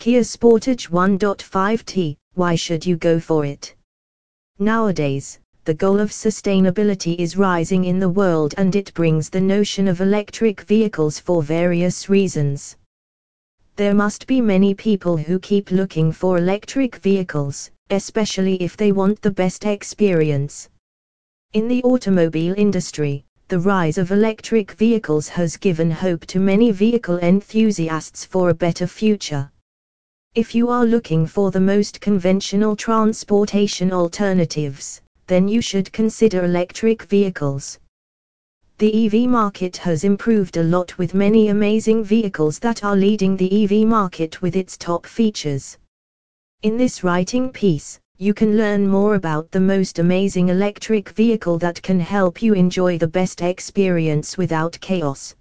Kia Sportage 1.5T, why should you go for it? Nowadays, the goal of sustainability is rising in the world and it brings the notion of electric vehicles for various reasons. There must be many people who keep looking for electric vehicles, especially if they want the best experience. In the automobile industry, the rise of electric vehicles has given hope to many vehicle enthusiasts for a better future. If you are looking for the most conventional transportation alternatives, then you should consider electric vehicles. The EV market has improved a lot with many amazing vehicles that are leading the EV market with its top features. In this writing piece, you can learn more about the most amazing electric vehicle that can help you enjoy the best experience without chaos.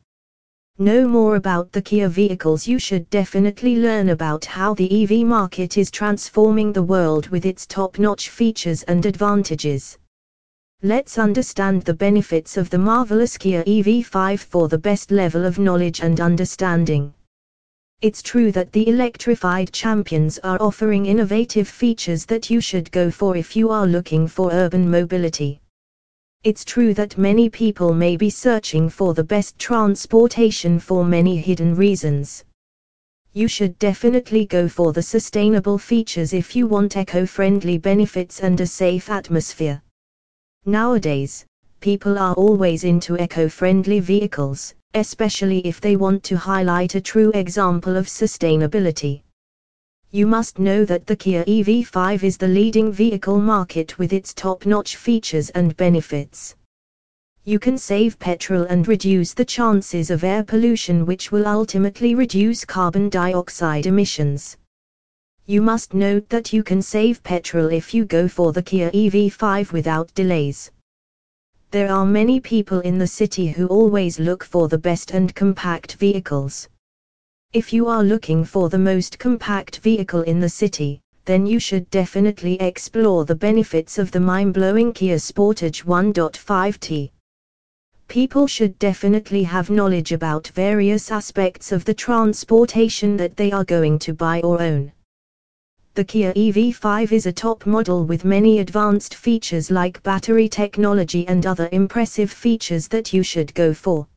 Know more about the Kia vehicles you should definitely learn about how the EV market is transforming the world with its top-notch features and advantages. Let's understand the benefits of the marvelous Kia EV5 for the best level of knowledge and understanding. It's true that the electrified champions are offering innovative features that you should go for if you are looking for urban mobility. It's true that many people may be searching for the best transportation for many hidden reasons. You should definitely go for the sustainable features if you want eco friendly benefits and a safe atmosphere. Nowadays, people are always into eco friendly vehicles, especially if they want to highlight a true example of sustainability. You must know that the Kia EV5 is the leading vehicle market with its top-notch features and benefits. You can save petrol and reduce the chances of air pollution which will ultimately reduce carbon dioxide emissions. You must note that you can save petrol if you go for the Kia EV5 without delays. There are many people in the city who always look for the best and compact vehicles. If you are looking for the most compact vehicle in the city, then you should definitely explore the benefits of the mind-blowing Kia Sportage 1.5T. People should definitely have knowledge about various aspects of the transportation that they are going to buy or own. The Kia EV5 is a top model with many advanced features like battery technology and other impressive features that you should go for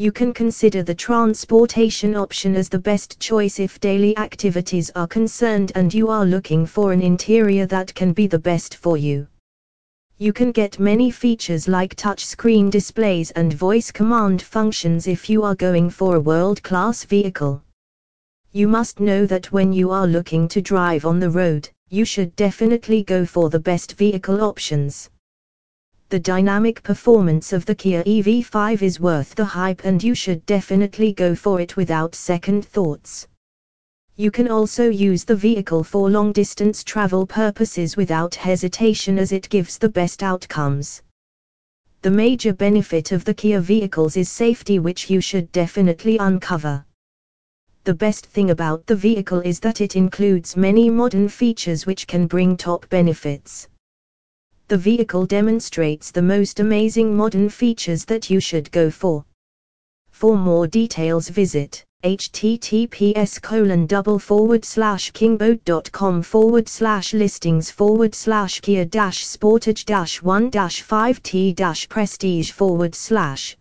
you can consider the transportation option as the best choice if daily activities are concerned and you are looking for an interior that can be the best for you. You can get many features like touchscreen displays and voice command functions if you are going for a world-class vehicle. You must know that when you are looking to drive on the road, you should definitely go for the best vehicle options the dynamic performance of the Kia EV5 is worth the hype and you should definitely go for it without second thoughts. You can also use the vehicle for long distance travel purposes without hesitation as it gives the best outcomes. The major benefit of the Kia vehicles is safety which you should definitely uncover. The best thing about the vehicle is that it includes many modern features which can bring top benefits the vehicle demonstrates the most amazing modern features that you should go for. For more details visit https colon double forward slash kingboat.com forward slash listings forward slash kia dash sportage dash one dash five t dash prestige forward slash